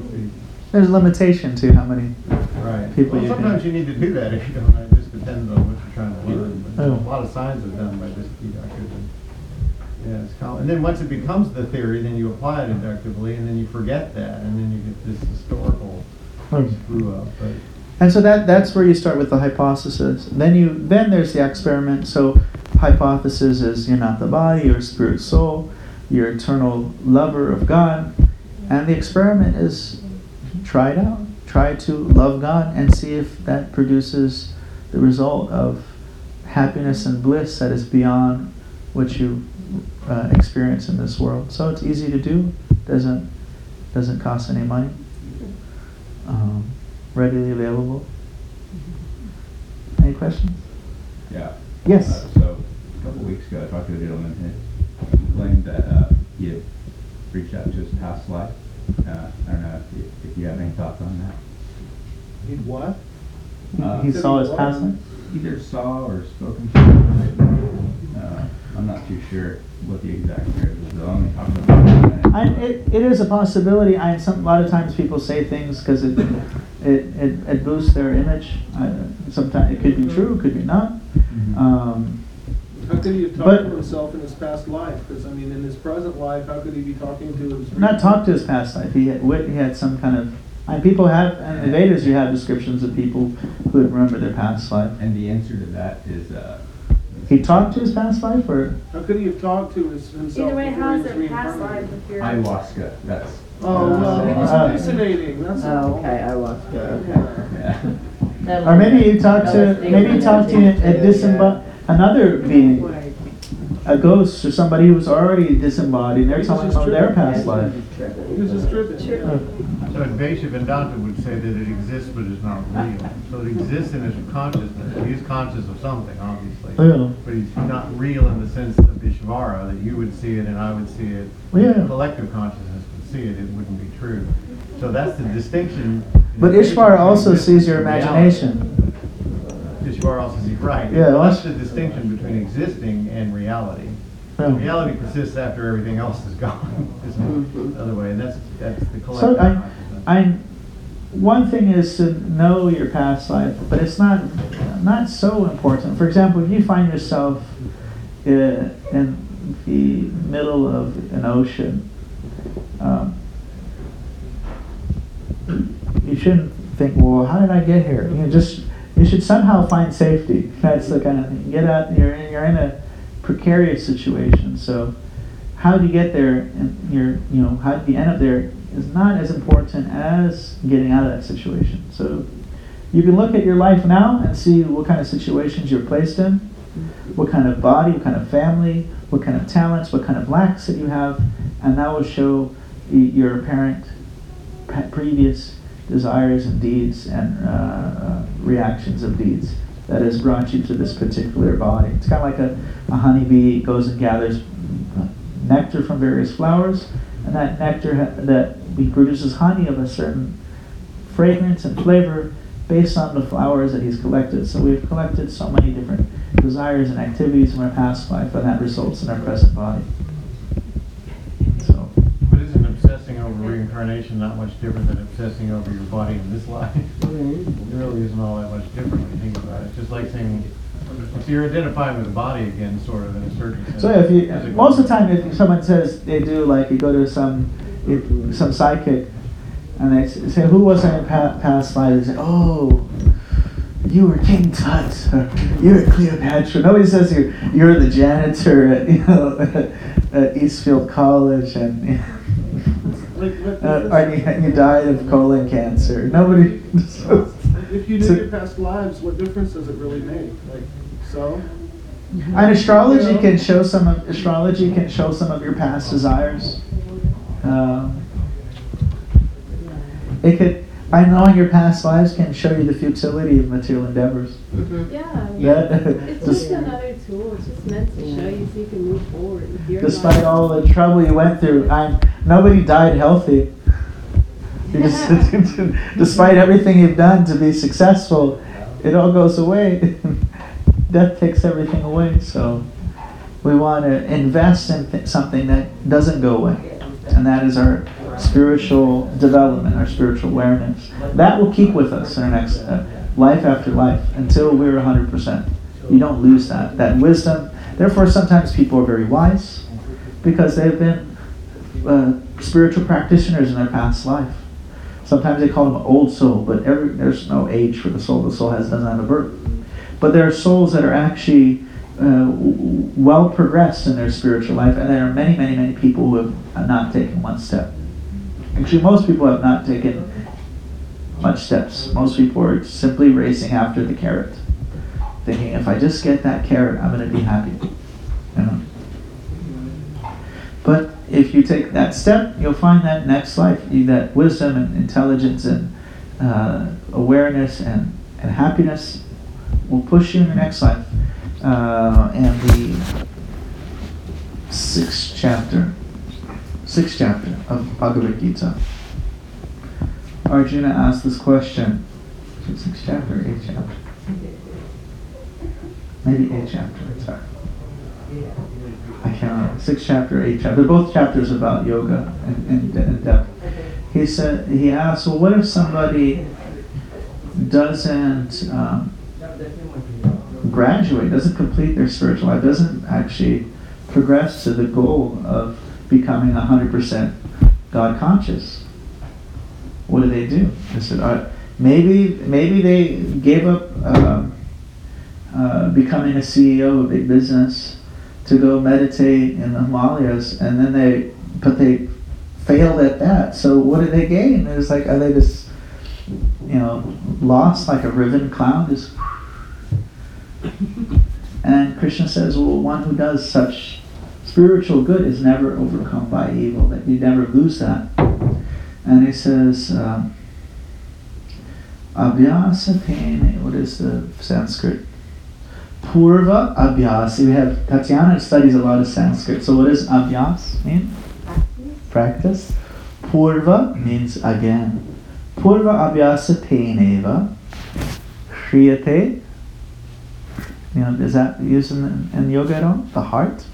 There's a limitation to how many.
Right.
People
Well,
you can-
sometimes you need to do that if you don't, it just depends on what you're trying to learn.
Yeah.
A lot of science is done by just deductive. and- Yeah, it's common. And then once it becomes the theory, then you apply it inductively, and then you forget that, and then you get this historical
Hmm.
screw up, but.
And so that that's where you start with the hypothesis. Then you then there's the experiment. So hypothesis is you're not the body, you're spirit soul, you're eternal lover of God. And the experiment is try it out. Try to love God and see if that produces the result of happiness and bliss that is beyond what you uh, experience in this world. So it's easy to do. Doesn't doesn't cost any money. Um, readily available. Any questions?
Yeah.
Yes.
Uh, So, a couple weeks ago, I talked to a gentleman who claimed that uh, he had reached out to his past life. Uh, I don't know if you, if you have any thoughts on that.
Need what?
Uh,
he saw his past life.
Either saw or spoken to. Uh, I'm not too sure what the exact word was. though. only talked about
I, it, it is a possibility. I some a lot of times people say things because it, it, it it boosts their image. I, sometimes it could be true, could be not.
Mhm.
Um,
How could he have talked
But-
to himself in his past life? Because, I mean, in his present life, how could he be talking to his...
not talk to his past life. He had, wit- he had some kind of. And people have, and in the Vedas, you have descriptions of people who would remember their past life.
And the answer to that is, uh,
He talked to his past life, or
How could he have talked to his, himself
Either way,
before
how
he
is
was
it past life
reincarnated?
if you're?
ayahuasca. That's.
Oh, well, he was
Uh,
hallucinating, that's all.
Oh, okay, I lost it, okay.
Yeah.
or maybe you talked to maybe you talked to a disembod another being. a ghost or somebody who's already disembodied, and they're
He's
telling
just
about their
tripping.
past life.
He was just tripping. yeah. Uh.
So Vaishya Vedanta would say that it exists but is not real. So it exists in his consciousness. He's conscious of something, obviously.
Oh, yeah.
But he's not real in the sense of Ishvara, that you would see it and I would see it.
Oh, yeah.
Collective consciousness would see it, it wouldn't be true. So that's the distinction.
But Ishvara also sees your
and reality.
imagination.
Ishvara also sees, right.
Yeah,
That's
that's-
the distinction between existing and reality.
Yeah.
Reality persists after everything else is gone, [laughs] isn't? The other way, and that's, that's the collective
So I,
consciousness.
I, one thing is to know your past life, but it's not not so important. For example, if you find yourself uh, in the middle of an ocean, um, you shouldn't think, well, how did I get here? You know, just you should somehow find safety. That's the kind of thing. Get out. You're in, you're in a precarious situation. So, how do you get there? And you're you know how do you end up there is not as important as getting out of that situation. So, you can look at your life now and see what kind of situations you're placed in, what kind of body, what kind of family, what kind of talents, what kind of lacks that you have, and that will show your apparent previous desires and deeds and uh, uh, reactions of deeds that has brought you to this particular body. It's kind of like a, a honeybee goes and gathers nectar from various flowers, and that nectar ha- that he produces honey of a certain fragrance and flavor based on the flowers that he's collected. So we've collected so many different desires and activities from our past life, and that results in our present body. So.
But isn't obsessing over reincarnation not much different than obsessing over your body in this [laughs] life? It really isn't all that much different when you think about it. It's just like saying, if you're identifying with the body again, sort of, in a certain sense.
So if you,
Physical.
most of the time, if someone says they do, like you go to some, if, some psychic, and they say, "Who was I in pa- past life?" They say, "Oh, you were King Tut, or you were Cleopatra." Nobody says you're you're the janitor at you know [laughs] at Eastfield College, and [laughs] uh, or you, you died of colon cancer. Nobody.
If you knew
So-
your past lives, what difference does it really make? Like, so?
And astrology can show some of astrology can show some of your past desires. Um, it could I know your past lives can show you the futility of material endeavors.
Yeah.
That,
It's just another tool. It's just meant to show you so you can move forward
despite all the trouble you went through, I'm, nobody died healthy. Because [laughs] despite everything you've done to be successful, it all goes away. [laughs] Death takes everything away. So we want to invest in th- something that doesn't go away, and that is our spiritual development, our spiritual awareness. That will keep with us in our next uh, life after life until we're 100%. You don't lose that. That wisdom. Therefore, sometimes people are very wise because they've been uh, spiritual practitioners in their past life. Sometimes they call them old soul, but every, there's no age for the soul. The soul has done that a birth. But there are souls that are actually uh, well progressed in their spiritual life, and there are many, many, many people who have not taken one step. Actually, most people have not taken much steps. Most people are simply racing after the carrot, thinking, if I just get that carrot, I'm going to be happy. You know? But if you take that step, you'll find that next life, that wisdom and intelligence and uh, awareness and, and happiness will push you in the next life. Uh, and the sixth chapter, sixth chapter of Bhagavad Gita, Arjuna asked this question. Sixth chapter eighth chapter? Maybe eighth chapter, sorry. I can't. Sixth chapter, eighth chapter. They're both chapters about yoga and, and, and depth. He said he asked, well, what if somebody doesn't um, graduate, doesn't complete their spiritual life, doesn't actually progress to the goal of becoming hundred percent God conscious? What do they do? They said, uh, maybe maybe they gave up um, uh, becoming a CEO of a big business to go meditate in the Himalayas, and then they, but they failed at that. So what did they gain? It was like, are they just, you know, lost like a riven cloud? Just, [laughs] and Krishna says, well, one who does such spiritual good is never overcome by evil. That you never lose that. And he says, um, Abhyasa Pene, what is the Sanskrit? Purva Abhyas. We have Tatiana studies a lot of Sanskrit. So what does Abhyas mean? Practice. Purva means again. Purva Abhyasa Teneva. Kriyate. You know, is that used in, in yoga at all? The heart.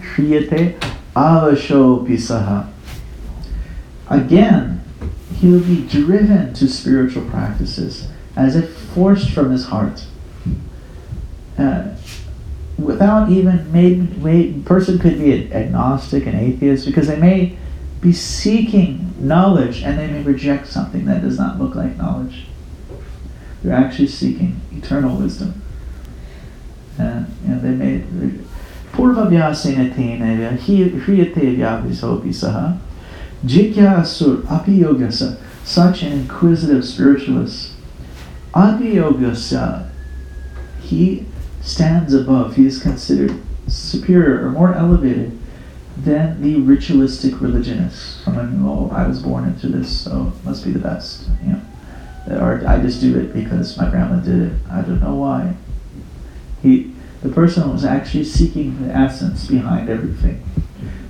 Kriyate Avasho Pisaha. Again, he will be driven to spiritual practices as if forced from his heart uh, without even maybe, maybe person could be an agnostic and atheist because they may be seeking knowledge and they may reject something that does not look like knowledge. They're actually seeking eternal wisdom. And you know, they may Purvabhyasena tena hriyate vyavisopi saha jikyasur api yogasa such an inquisitive spiritualist api yogasa he stands above, he is considered superior or more elevated than the ritualistic religionists. Someone who, oh, I was born into this, so it must be the best. You know, or I just do it because my grandma did it. I don't know why. He, the person was actually seeking the essence behind everything.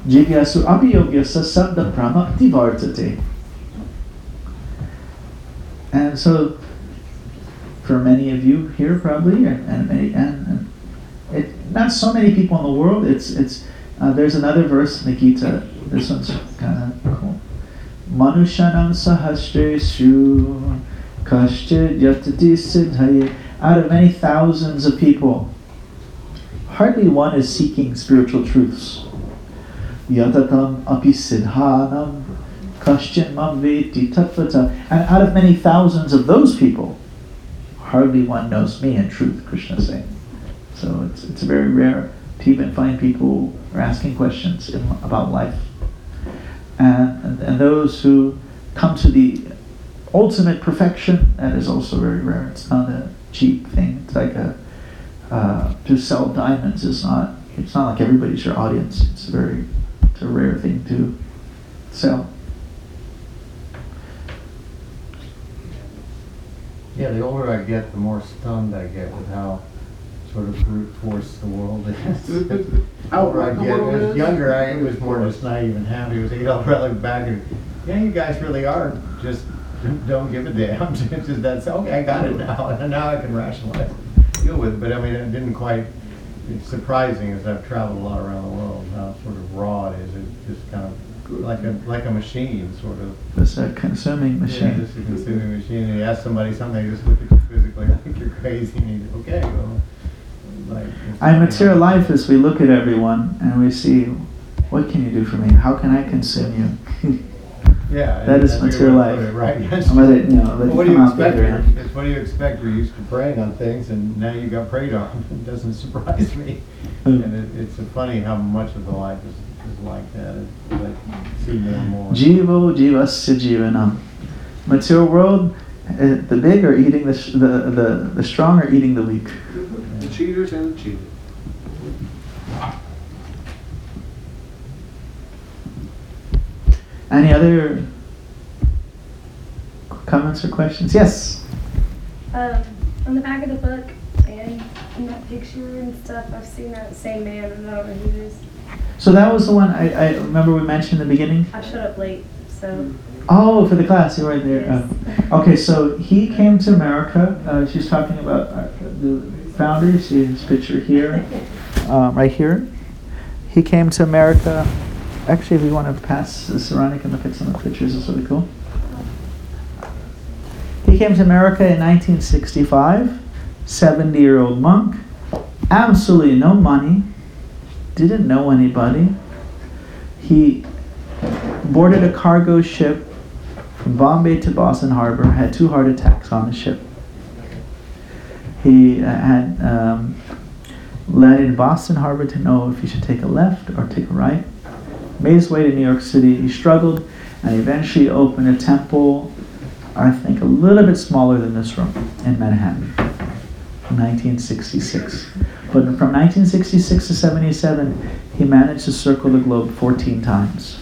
Jigyasu apiyogyasa sabda pramakti vartate. And so for many of you here probably and, and and, and it not so many people in the world it's it's uh, there's another verse in the Gita this one's kind of cool. Manushanam sahastreshu kashchid yatati siddhaye. Out of many thousands of people hardly one is seeking spiritual truths yatatam api siddhanam kashchin mam veti tattvata and out of many thousands of those people hardly one knows me in truth, Krishna is saying. So it's, it's very rare to even find people who are asking questions in, about life. And, and, and those who come to the ultimate perfection, that is also very rare. It's not a cheap thing. It's like a, uh, to sell diamonds is not, it's not like everybody's your audience. It's very, it's a rare thing to sell.
Yeah, the older I get, the more stunned I get with how sort of brute force the world is. [laughs] The older I
Outright the
get,
world
as
is?
younger I was more just not even happy. It was, you know, I look back and, yeah, you guys really are just don't give a damn. [laughs] It's just that's okay. I got it now, and [laughs] now I can rationalize, deal with it. But I mean, it didn't quite. It's surprising as I've traveled a lot around the world how sort of raw it is. It's just kind of like a like a machine, sort of.
It's a consuming
Yeah,
machine.
just a consuming machine, and you ask somebody something, they just look at you physically [laughs] like you're crazy, and you, okay, well, like. it's not-
material life is we look at everyone and we see, what can you do for me? How can I consume you? [laughs]
Yeah.
that
and
is
that's a good
material
way
life.
it, Right, yes. [laughs]
I'm gonna, you know, let
Well,
you
What do you
out the
expect?
other end.
It's what do you expect? We're used to preying on things, and now you got preyed on. [laughs] It doesn't [laughs] surprise me.
Mm.
And it, it's funny how much of the life is, is like that. It's like, see more and more.
Jivo jivasya jivanam. Material world, uh, the big are eating the, sh- the, the, the strong are eating the weak.
The cheaters and the cheated.
Any other comments or questions? Yes.
Um, on the back of the book and in that picture and stuff, I've seen that same man I don't know who it is.
So that was the one I, I remember we mentioned in the beginning.
I showed up late, so.
Oh, for the class, you were right there.
Yes.
Uh, okay, so he came to America. Uh, she's talking about uh, the founder. You see his picture here, [laughs] um, right here. He came to America. Actually, if you want to pass the around, and look at some of the pictures. It's really cool. He came to America in 1965. 70 year old monk. Absolutely no money. Didn't know anybody. He boarded a cargo ship from Bombay to Boston Harbor, had two heart attacks on the ship. He uh, had um, landed in Boston Harbor to know if he should take a left or take a right. Made his way to New York City. He struggled and eventually opened a temple, I think a little bit smaller than this room in Manhattan. 1966. But from 1966 to 77, he managed to circle the globe 14 times.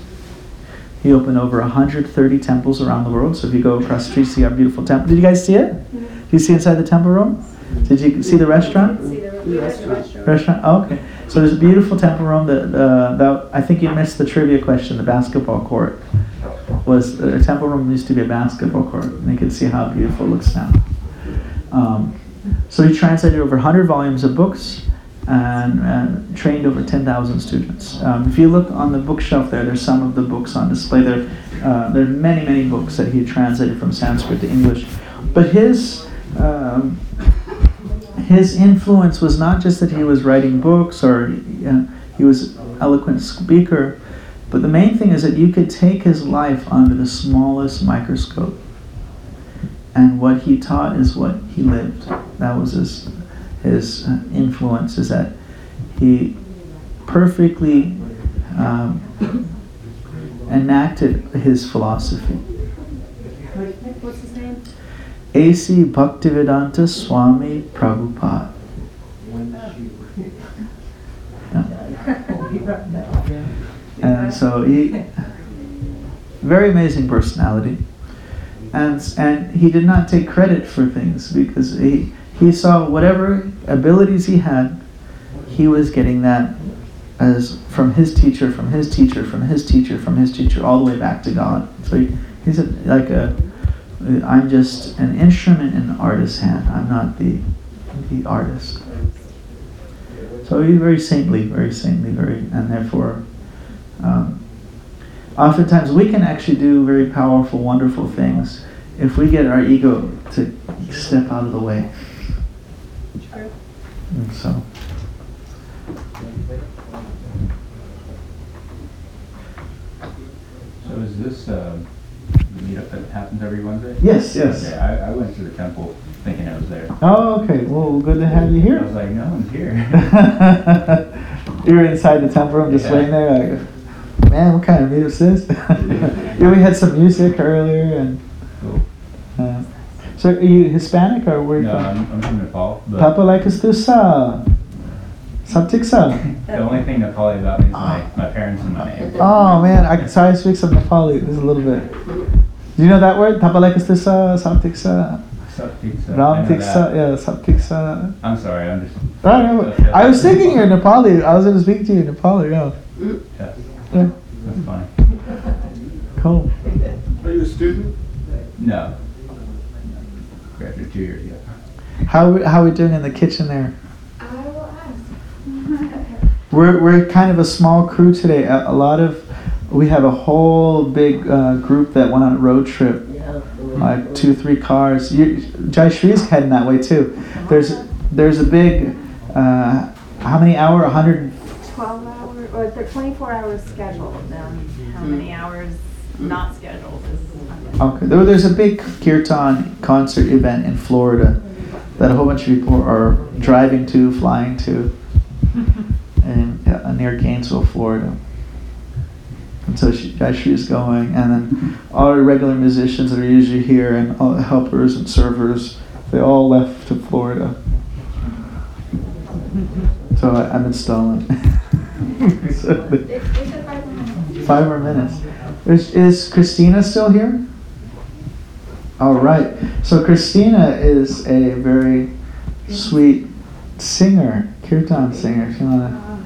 He opened over 130 temples around the world. So if you go across the street, see our beautiful temple. Did you guys see it? Mm-hmm. Did you see inside the temple room? Did you see the restaurant?
See the, we went to the restaurant.
Restaurant. Oh, okay. So there's a beautiful temple room that uh, that I think you missed the trivia question. The basketball court was a temple room used to be a basketball court, and you can see how beautiful it looks now. Um, so he translated over 100 volumes of books and, and trained over 10,000 students. Um, if you look on the bookshelf there, there's some of the books on display there. Uh, there are many, many books that he translated from Sanskrit to English. But his um, his influence was not just that he was writing books or uh, he was an eloquent speaker, but the main thing is that you could take his life under the smallest microscope. And what he taught is what he lived. That was his, his uh, influence, is that he perfectly um, enacted his philosophy.
What's his name?
A.C. Bhaktivedanta Swami Prabhupada. Yeah. [laughs] And so he, very amazing personality, and and he did not take credit for things because he he saw whatever abilities he had, he was getting that as from his teacher, from his teacher, from his teacher, from his teacher, all the way back to God. So he, he's a, like a I'm just an instrument in an artist's hand. I'm not the the artist. So he's very saintly, very saintly, very, and therefore, um, oftentimes we can actually do very powerful, wonderful things if we get our ego to step out of the way. And so.
So is this, uh, the meetup that happens every Wednesday?
Yes, yes.
Okay, I, I went to the temple thinking I was there.
Oh, okay. Well, good to have you here.
I was like, no one's here. [laughs]
you were inside the temple room just
Yeah.
waiting there, like, man, what kind of music is this? [laughs] yeah, we had some music earlier, and
Cool.
uh, so are you Hispanic or where are you
No,
from?
I'm, I'm from Nepal,
Papa like Stusa. Saptiksa.
the only thing Nepali about me is my, my parents and my name.
Oh man, I so I speak some Nepali. This is a little bit. Do you know that word? Papa like Stusa, Saptiksa.
Sat I
Ram
know
tiksa,
that.
yeah, sat tiksa.
I'm sorry, I'm just.
I don't know. I was thinking you're Nepali. I was gonna speak to you in Nepali. Yeah.
Yeah,
yeah.
that's fine.
Cool.
Are you a student?
No. Graduated two years ago.
How we- how we doing in the kitchen there?
I will ask.
We're we're kind of a small crew today. A, a lot of we have a whole big uh, group that went on a road trip, like two three cars. You, Jai Shri is heading that way too. There's there's a big. Uh, how many hour? A hundred.
12 hours, or they're 24 hours scheduled, then how many hours not scheduled is.
Okay. There, there's a big kirtan concert event in Florida that a whole bunch of people are driving to, flying to, [laughs] and uh, near Gainesville, Florida. And so she, going, and then mm-hmm. all the regular musicians that are usually here, and all the helpers and servers, they all left to Florida. So I, I'm installing. [laughs] so the-
It, it's a five.
Five more minutes. Is, is Christina still here? All right. So Christina is a very sweet singer, kirtan singer. If you wanna,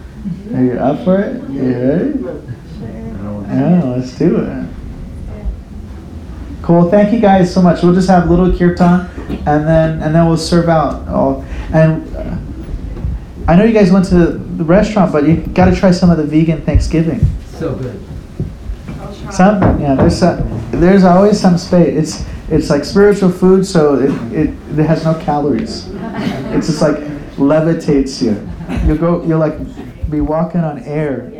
are you up for it? You ready? Yeah, let's do it. Cool. Thank you guys so much. We'll just have little kirtan, and then and then we'll serve out all. And uh, I know you guys went to the restaurant, but you got to try some of the vegan Thanksgiving.
So good.
Some, yeah, there's some, there's always some space. It's it's like spiritual food, so it, it, it has no calories. It's just like levitates you. You'll go, you'll like be walking on air.